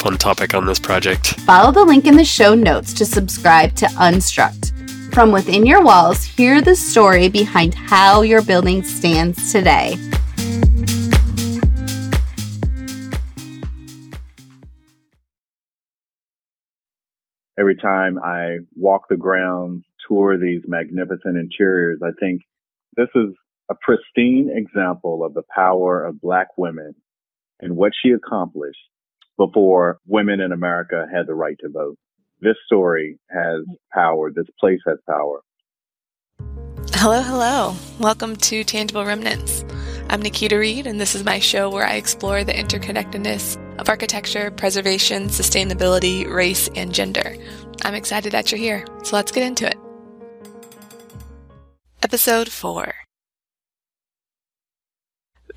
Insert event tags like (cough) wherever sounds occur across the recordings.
fun topic on this project. Follow the link in the show notes to subscribe to Unstruct. From within your walls, hear the story behind how your building stands today. Every time I walk the grounds, tour these magnificent interiors, I think this is a pristine example of the power of black women and what she accomplished before women in America had the right to vote. This story has power. This place has power. Hello, hello. Welcome to Tangible Remnants. I'm Nikita Reed, and this is my show where I explore the interconnectedness of architecture, preservation, sustainability, race, and gender. I'm excited that you're here, so let's get into it. Episode 4.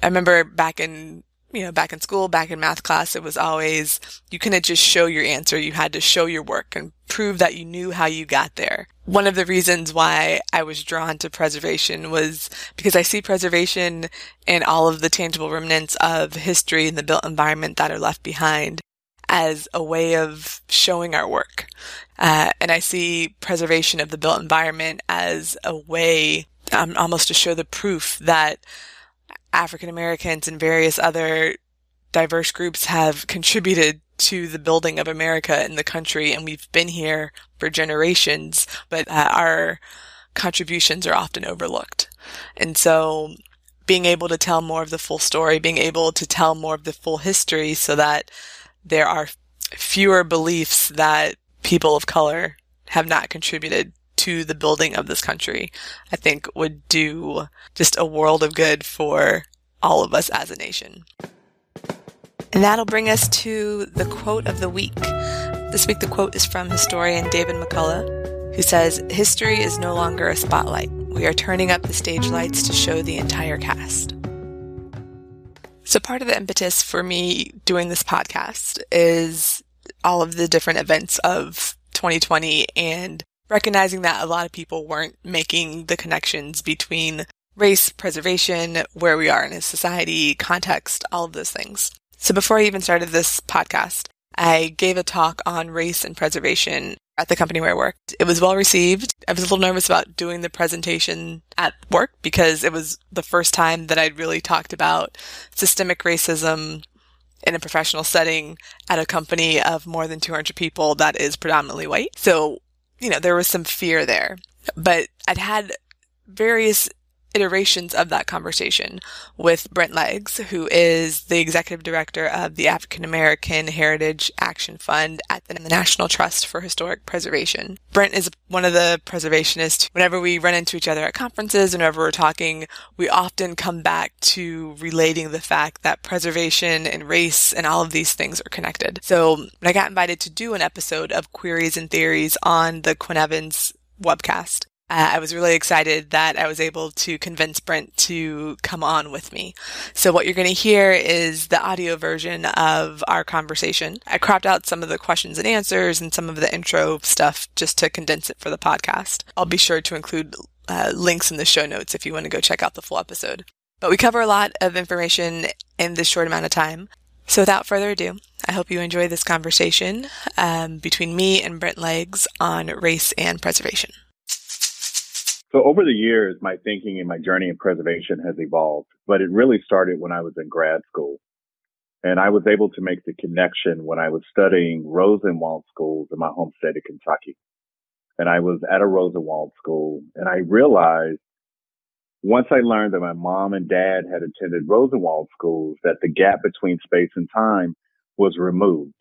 I remember back in you know, back in school, back in math class, it was always, you couldn't just show your answer. You had to show your work and prove that you knew how you got there. One of the reasons why I was drawn to preservation was because I see preservation in all of the tangible remnants of history and the built environment that are left behind as a way of showing our work. Uh, and I see preservation of the built environment as a way um, almost to show the proof that African Americans and various other diverse groups have contributed to the building of America and the country, and we've been here for generations, but uh, our contributions are often overlooked. And so being able to tell more of the full story, being able to tell more of the full history so that there are fewer beliefs that people of color have not contributed to the building of this country, I think would do just a world of good for all of us as a nation. And that'll bring us to the quote of the week. This week, the quote is from historian David McCullough, who says, History is no longer a spotlight. We are turning up the stage lights to show the entire cast. So, part of the impetus for me doing this podcast is all of the different events of 2020 and recognizing that a lot of people weren't making the connections between race, preservation, where we are in a society, context, all of those things. So before I even started this podcast, I gave a talk on race and preservation at the company where I worked. It was well received. I was a little nervous about doing the presentation at work because it was the first time that I'd really talked about systemic racism in a professional setting at a company of more than 200 people that is predominantly white. So you know, there was some fear there. But I'd had various iterations of that conversation with Brent Leggs, who is the executive director of the African American Heritage Action Fund at the National Trust for Historic Preservation. Brent is one of the preservationists. Whenever we run into each other at conferences, whenever we're talking, we often come back to relating the fact that preservation and race and all of these things are connected. So when I got invited to do an episode of Queries and Theories on the Quinn Evans webcast, uh, I was really excited that I was able to convince Brent to come on with me. So what you're going to hear is the audio version of our conversation. I cropped out some of the questions and answers and some of the intro stuff just to condense it for the podcast. I'll be sure to include uh, links in the show notes if you want to go check out the full episode. But we cover a lot of information in this short amount of time. So without further ado, I hope you enjoy this conversation um, between me and Brent Leggs on race and preservation. So over the years, my thinking and my journey in preservation has evolved, but it really started when I was in grad school. And I was able to make the connection when I was studying Rosenwald schools in my home state of Kentucky. And I was at a Rosenwald school and I realized once I learned that my mom and dad had attended Rosenwald schools, that the gap between space and time was removed.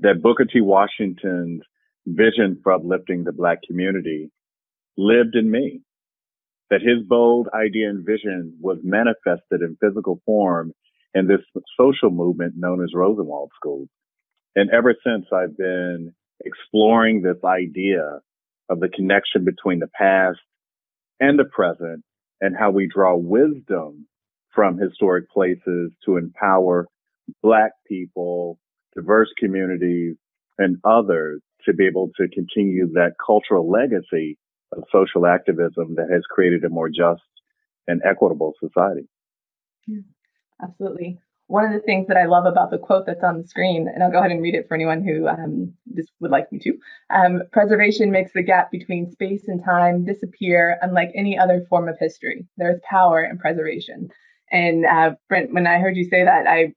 That Booker T. Washington's vision for uplifting the black community lived in me. That his bold idea and vision was manifested in physical form in this social movement known as Rosenwald schools. And ever since I've been exploring this idea of the connection between the past and the present and how we draw wisdom from historic places to empower black people, diverse communities, and others to be able to continue that cultural legacy of social activism that has created a more just and equitable society. Absolutely one of the things that I love about the quote that's on the screen, and I'll go ahead and read it for anyone who um, just would like me to. Um, preservation makes the gap between space and time disappear, unlike any other form of history. There is power in preservation. And uh, Brent, when I heard you say that, I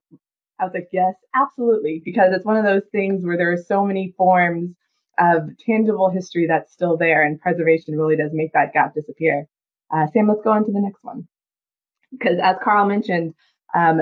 I was like, yes, absolutely, because it's one of those things where there are so many forms of tangible history that's still there, and preservation really does make that gap disappear. Uh, Sam, let's go on to the next one. Because as Carl mentioned, um,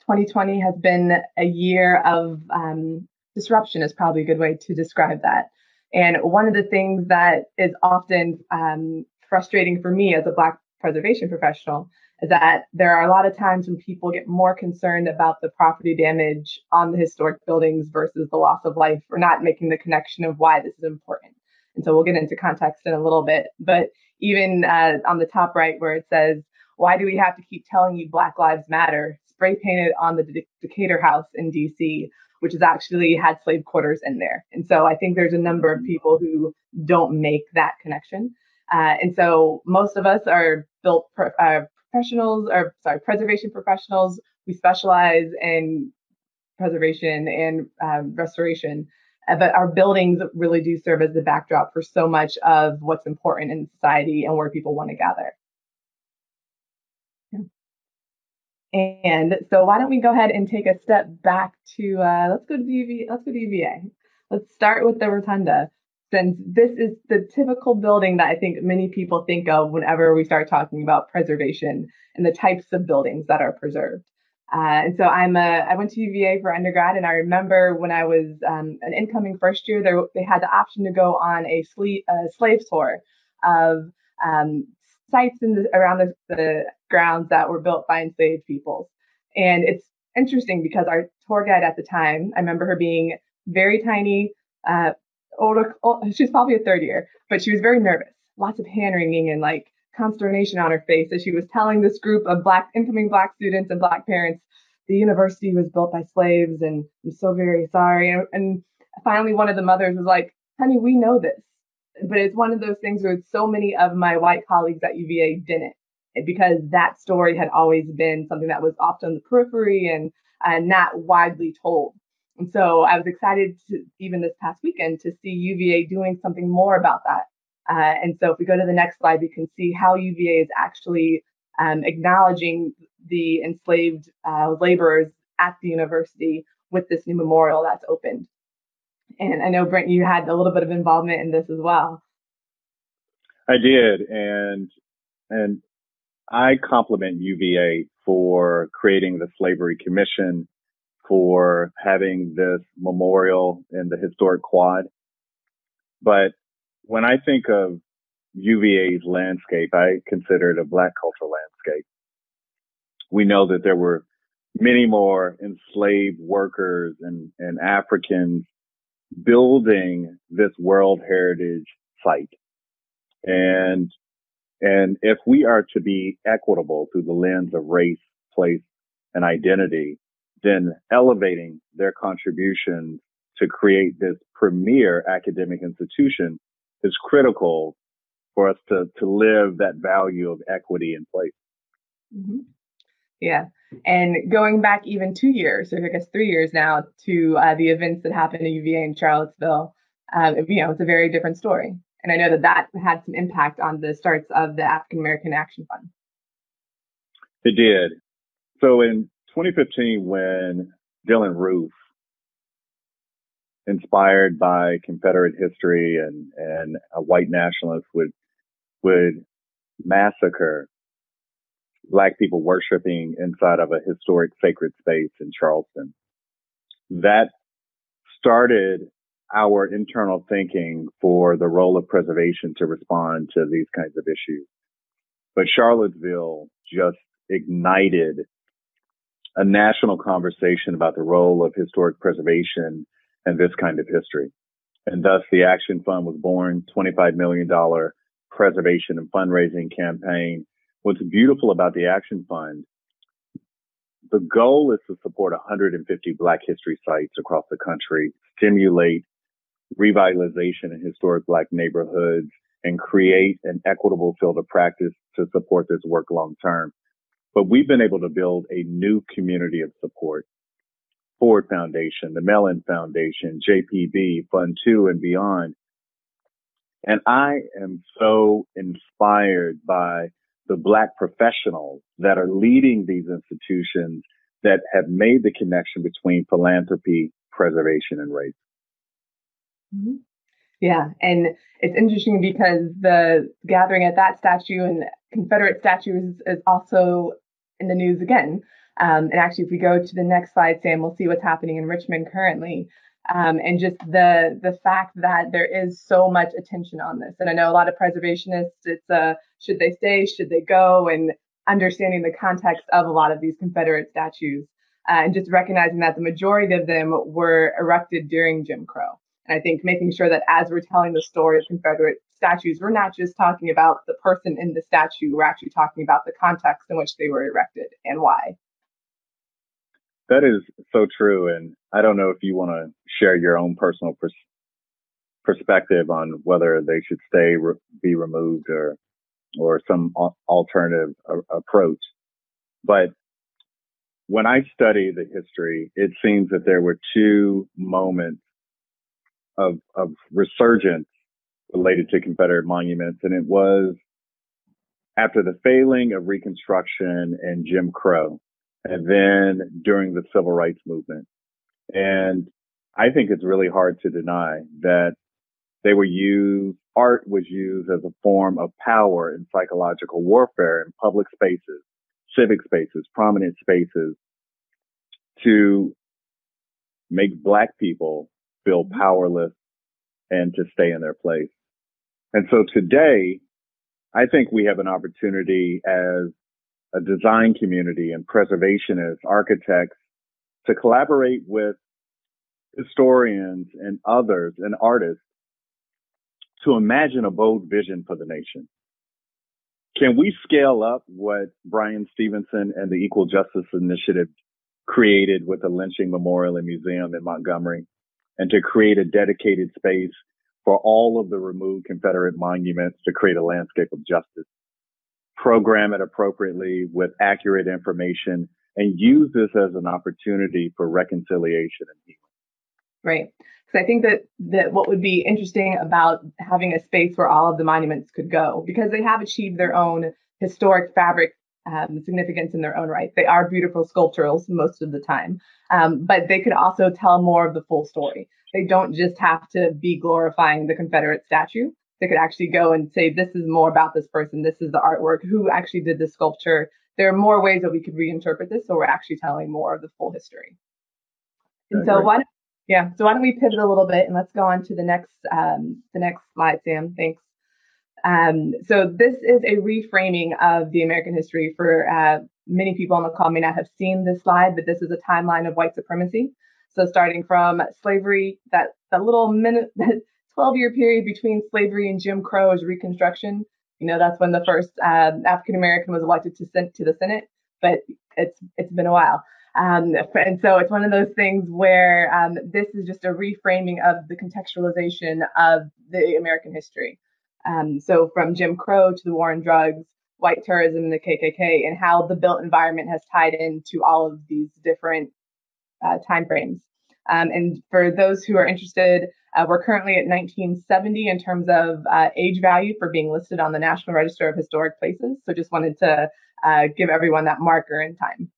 2020 has been a year of um, disruption, is probably a good way to describe that. And one of the things that is often um, frustrating for me as a Black preservation professional that there are a lot of times when people get more concerned about the property damage on the historic buildings versus the loss of life or not making the connection of why this is important. And so we'll get into context in a little bit. But even uh, on the top right, where it says, Why do we have to keep telling you Black Lives Matter? spray painted on the Decatur House in DC, which has actually had slave quarters in there. And so I think there's a number of people who don't make that connection. Uh, and so most of us are built uh, professionals, or sorry, preservation professionals. We specialize in preservation and uh, restoration. Uh, but our buildings really do serve as the backdrop for so much of what's important in society and where people want to gather. And so why don't we go ahead and take a step back to uh, let's go to UVA. Let's go to UVA. Let's start with the rotunda, since this is the typical building that I think many people think of whenever we start talking about preservation and the types of buildings that are preserved. Uh, and so I'm a, I went to UVA for undergrad, and I remember when I was um, an incoming first year, there, they had the option to go on a, sle- a slave tour of um, sites in the, around the, the grounds that were built by enslaved peoples. And it's interesting because our tour guide at the time, I remember her being very tiny, uh, older, old, she was probably a third year, but she was very nervous, lots of hand wringing and like consternation on her face as she was telling this group of black, incoming black students and black parents, the university was built by slaves and I'm so very sorry. And, and finally, one of the mothers was like, honey, we know this but it's one of those things where so many of my white colleagues at UVA didn't because that story had always been something that was often the periphery and not widely told. And so I was excited to even this past weekend to see UVA doing something more about that. Uh, and so if we go to the next slide, we can see how UVA is actually um, acknowledging the enslaved uh, laborers at the university with this new memorial that's opened. And I know Brent, you had a little bit of involvement in this as well. I did, and and I compliment UVA for creating the Slavery Commission, for having this memorial in the historic quad. But when I think of UVA's landscape, I consider it a black cultural landscape. We know that there were many more enslaved workers and, and Africans building this World Heritage site. And, and if we are to be equitable through the lens of race, place, and identity, then elevating their contribution to create this premier academic institution is critical for us to, to live that value of equity in place. Mm-hmm. Yeah. And going back even two years, or I guess three years now, to uh, the events that happened at UVA in Charlottesville, um, you know, it's a very different story. And I know that that had some impact on the starts of the African American Action Fund. It did. So in 2015, when Dylann Roof, inspired by Confederate history and, and a white nationalist would, would massacre black people worshiping inside of a historic sacred space in Charleston. That started our internal thinking for the role of preservation to respond to these kinds of issues. But Charlottesville just ignited a national conversation about the role of historic preservation and this kind of history. And thus the Action Fund was born, $25 million preservation and fundraising campaign. What's beautiful about the Action Fund, the goal is to support 150 Black history sites across the country, stimulate revitalization in historic Black neighborhoods, and create an equitable field of practice to support this work long term. But we've been able to build a new community of support. Ford Foundation, the Mellon Foundation, JPB, Fund 2 and beyond. And I am so inspired by the black professionals that are leading these institutions that have made the connection between philanthropy, preservation, and race. Mm-hmm. Yeah, and it's interesting because the gathering at that statue and Confederate statues is also in the news again. Um, and actually, if we go to the next slide, Sam, we'll see what's happening in Richmond currently. Um, and just the the fact that there is so much attention on this. And I know a lot of preservationists, it's should they stay, should they go, and understanding the context of a lot of these Confederate statues, uh, and just recognizing that the majority of them were erected during Jim Crow. And I think making sure that as we're telling the story of Confederate statues, we're not just talking about the person in the statue, we're actually talking about the context in which they were erected and why. That is so true. And I don't know if you want to share your own personal pers- perspective on whether they should stay, re- be removed, or or some alternative a- approach. But when I study the history, it seems that there were two moments of, of resurgence related to Confederate monuments. And it was after the failing of Reconstruction and Jim Crow, and then during the Civil Rights Movement. And I think it's really hard to deny that they were used, art was used as a form of power and psychological warfare in public spaces, civic spaces, prominent spaces to make black people feel powerless and to stay in their place. And so today, I think we have an opportunity as a design community and preservationists, architects to collaborate with historians and others and artists to imagine a bold vision for the nation. Can we scale up what Bryan Stevenson and the Equal Justice Initiative created with the lynching memorial and museum in Montgomery? and to create a dedicated space for all of the removed Confederate monuments to create a landscape of justice. Program it appropriately with accurate information and use this as an opportunity for reconciliation and healing. Right. Because I think that, that what would be interesting about having a space where all of the monuments could go, because they have achieved their own historic fabric um, significance in their own right. They are beautiful sculpturals most of the time, um, but they could also tell more of the full story. They don't just have to be glorifying the Confederate statue. They could actually go and say, this is more about this person. This is the artwork. Who actually did the sculpture? There are more ways that we could reinterpret this, so we're actually telling more of the full history. And so, why? Yeah. So why don't we pivot a little bit and let's go on to the next um, the next slide, Sam. Thanks. Um, so this is a reframing of the American history for uh, many people on the call may not have seen this slide, but this is a timeline of white supremacy. So starting from slavery, that, that little minute, (laughs) 12 year period between slavery and Jim Crow is Reconstruction. You know, that's when the first uh, African American was elected to, to the Senate, but it's it's been a while. Um, and so it's one of those things where um, this is just a reframing of the contextualization of the American history. Um, so from Jim Crow to the war on drugs, white terrorism, the KKK, and how the built environment has tied into all of these different uh, time frames. Um, and for those who are interested, uh, we're currently at 1970 in terms of uh, age value for being listed on the National Register of Historic Places. So just wanted to uh, give everyone that marker in time.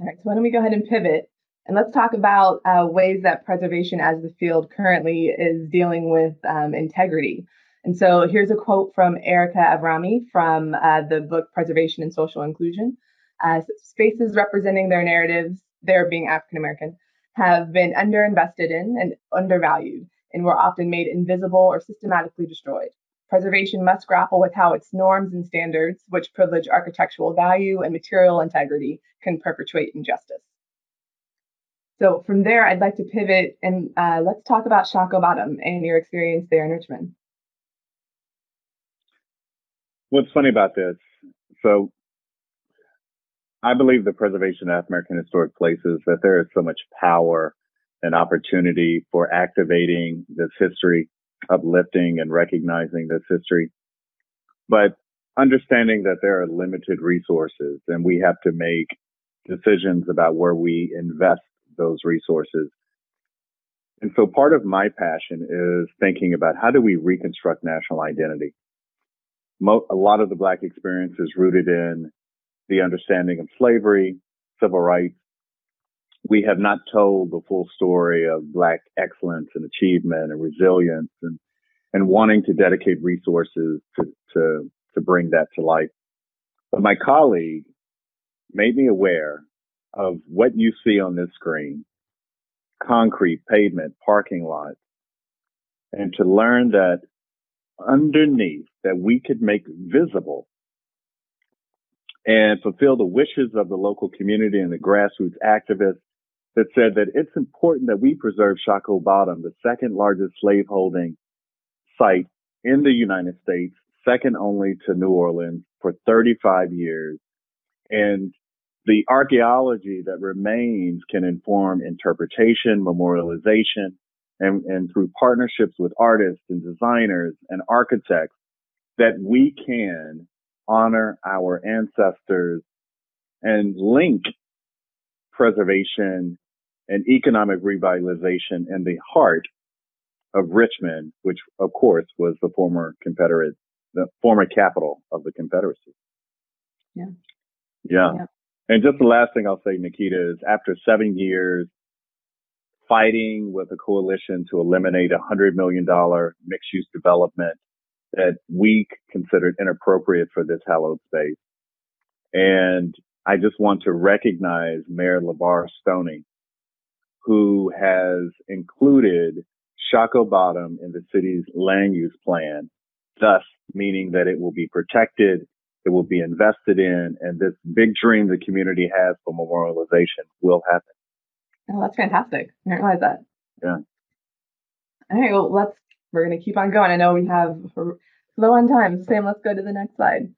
All right, so why don't we go ahead and pivot and let's talk about uh, ways that preservation as the field currently is dealing with um, integrity. And so here's a quote from Erica Avrami from uh, the book Preservation and Social Inclusion. Uh, spaces representing their narratives, their being African American, have been underinvested in and undervalued, and were often made invisible or systematically destroyed. Preservation must grapple with how its norms and standards, which privilege architectural value and material integrity, can perpetuate injustice. So from there, I'd like to pivot and uh, let's talk about Shockoe Bottom and your experience there in Richmond. What's funny about this? So I believe the preservation of American historic places that there is so much power and opportunity for activating this history, uplifting and recognizing this history. But understanding that there are limited resources and we have to make decisions about where we invest those resources. And so part of my passion is thinking about how do we reconstruct national identity? Mo- a lot of the black experience is rooted in the understanding of slavery, civil rights. We have not told the full story of black excellence and achievement and resilience and, and wanting to dedicate resources to, to, to bring that to life. But my colleague made me aware of what you see on this screen, concrete, pavement, parking lot, and to learn that underneath that we could make visible and fulfill the wishes of the local community and the grassroots activists that said that it's important that we preserve Shockoe Bottom, the second largest slaveholding site in the United States, second only to New Orleans for 35 years. And the archaeology that remains can inform interpretation, memorialization, and, and through partnerships with artists and designers and architects that we can honor our ancestors and link preservation and economic revitalization in the heart of Richmond, which of course was the former Confederate, the former capital of the Confederacy. Yeah. Yeah. yeah. And just the last thing I'll say, Nikita, is after seven years fighting with a coalition to eliminate a hundred million dollar mixed use development that we considered inappropriate for this hallowed space. And I just want to recognize Mayor LeVar Stoney, who has included Shockoe Bottom in the city's land use plan, thus meaning that it will be protected it will be invested in, and this big dream the community has for memorialization will happen. Oh, that's fantastic. I didn't realize that. Yeah. All right. Well, let's. We're going to keep on going. I know we have low on time. Sam, let's go to the next slide.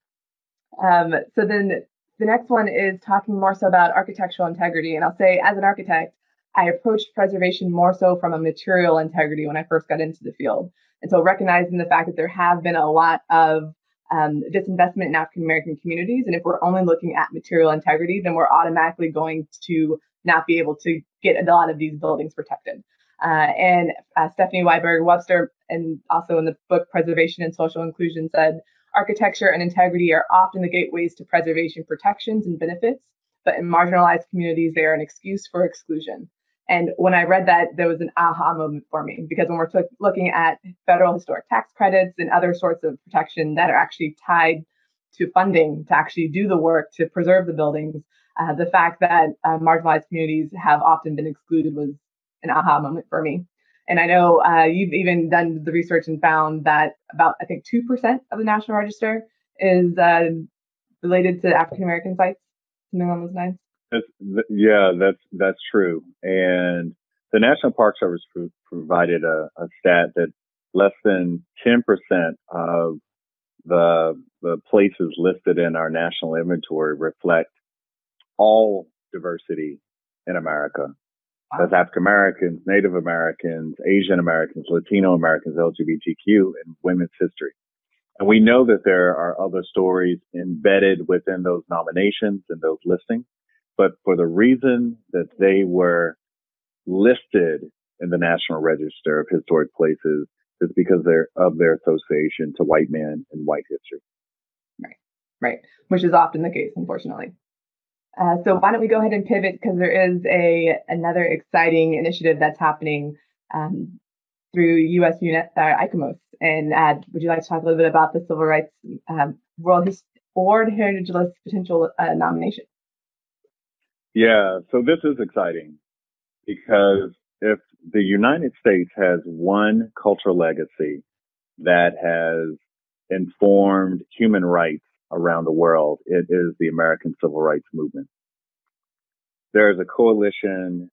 Um, so then the next one is talking more so about architectural integrity. And I'll say, as an architect, I approached preservation more so from a material integrity when I first got into the field. And so recognizing the fact that there have been a lot of um, disinvestment in African American communities. And if we're only looking at material integrity, then we're automatically going to not be able to get a lot of these buildings protected. Uh, and uh, Stephanie Ryberg Webster, and also in the book Preservation and Social Inclusion, said architecture and integrity are often the gateways to preservation protections and benefits, but in marginalized communities, they are an excuse for exclusion. And when I read that, there was an aha moment for me because when we're t- looking at federal historic tax credits and other sorts of protection that are actually tied to funding to actually do the work to preserve the buildings, uh, the fact that uh, marginalized communities have often been excluded was an aha moment for me. And I know uh, you've even done the research and found that about, I think, 2% of the National Register is uh, related to African American sites, something along those lines. That's, yeah, that's that's true. And the National Park Service pro- provided a, a, stat that less than 10% of the the places listed in our national inventory reflect all diversity in America. That's African Americans, Native Americans, Asian Americans, Latino Americans, LGBTQ, and women's history. And we know that there are other stories embedded within those nominations and those listings. But for the reason that they were listed in the National Register of Historic Places is because they're of their association to white men and white history. Right, right, which is often the case, unfortunately. Uh, so why don't we go ahead and pivot because there is a another exciting initiative that's happening um, through U.S. UNET, uh, ICOMOS. And uh, would you like to talk a little bit about the Civil Rights um, World His- World Heritage List potential uh, nomination? Yeah, so this is exciting because if the United States has one cultural legacy that has informed human rights around the world, it is the American Civil Rights Movement. There is a coalition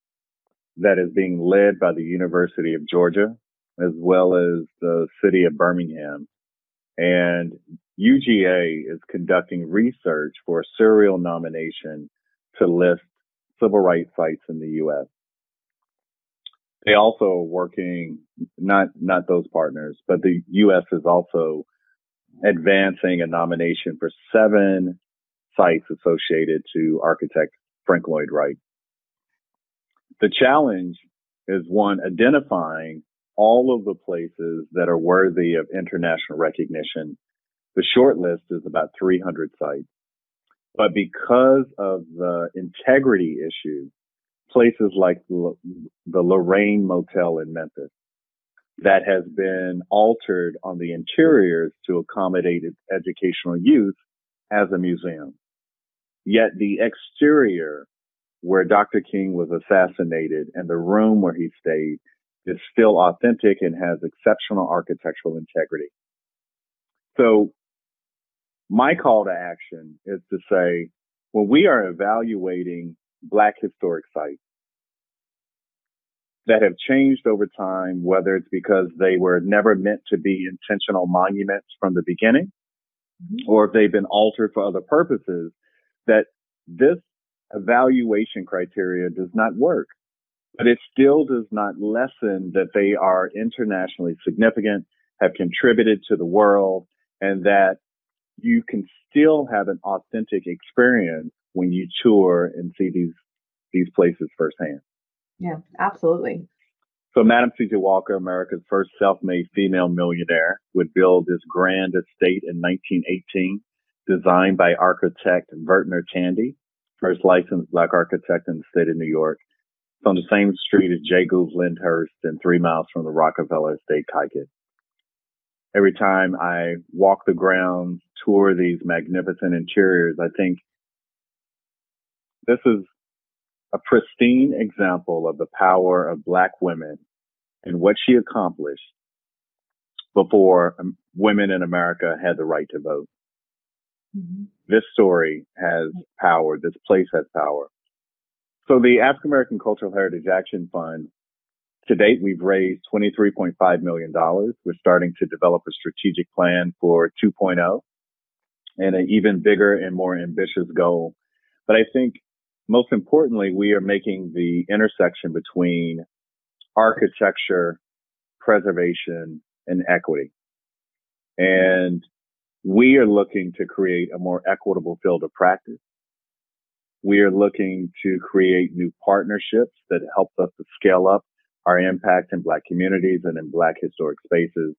that is being led by the University of Georgia as well as the city of Birmingham. And UGA is conducting research for a serial nomination to list civil rights sites in the U.S. They also are working, not, not those partners, but the U.S. is also advancing a nomination for seven sites associated to architect Frank Lloyd Wright. The challenge is one identifying all of the places that are worthy of international recognition. The short list is about 300 sites. But because of the integrity issue, places like the Lorraine Motel in Memphis that has been altered on the interiors to accommodate its educational use as a museum. Yet the exterior where Dr. King was assassinated and the room where he stayed is still authentic and has exceptional architectural integrity. So my call to action is to say, when we are evaluating Black historic sites that have changed over time, whether it's because they were never meant to be intentional monuments from the beginning, mm-hmm. or if they've been altered for other purposes, that this evaluation criteria does not work. But it still does not lessen that they are internationally significant, have contributed to the world, and that you can still have an authentic experience when you tour and see these these places firsthand. Yeah, absolutely. So Madam C.J. Walker, America's first self-made female millionaire, would build this grand estate in 1918, designed by architect Vertner Tandy, first licensed black architect in the state of New York. It's on the same street as Jay Gould Lyndhurst and three miles from the Rockefeller Estate, Kykuit every time I walk the grounds, tour these magnificent interiors, I think this is a pristine example of the power of black women and what she accomplished before um, women in America had the right to vote. Mm-hmm. This story has power. This place has power. So the African American Cultural Heritage Action Fund to date, we've raised $23.5 million. We're starting to develop a strategic plan for 2.0 and an even bigger and more ambitious goal. But I think most importantly, we are making the intersection between architecture, preservation, and equity. And we are looking to create a more equitable field of practice. We are looking to create new partnerships that help us to scale up our impact in Black communities and in Black historic spaces.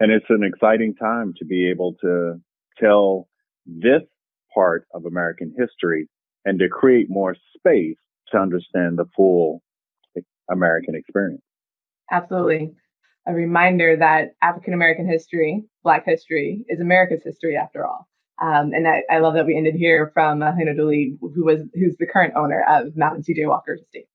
And it's an exciting time to be able to tell this part of American history and to create more space to understand the full American experience. Absolutely. A reminder that African American history, Black history, is America's history after all. Um, and I, I, love that we ended here from uh, Hina Dooley, who was who's the current owner of Madam C.J. Walker's estate.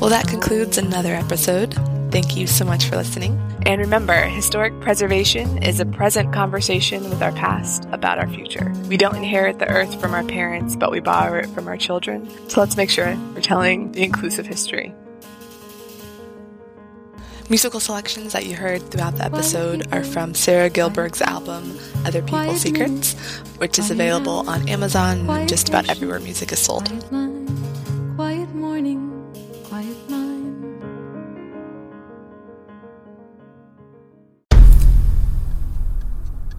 Well, that concludes another episode. Thank you so much for listening. And remember, historic preservation is a present conversation with our past about our future. We don't inherit the earth from our parents, but we borrow it from our children. So let's make sure we're telling the inclusive history. Musical selections that you heard throughout the episode are from Sarah Gilberg's album Other People's Secrets, which is available on Amazon and just about everywhere music is sold.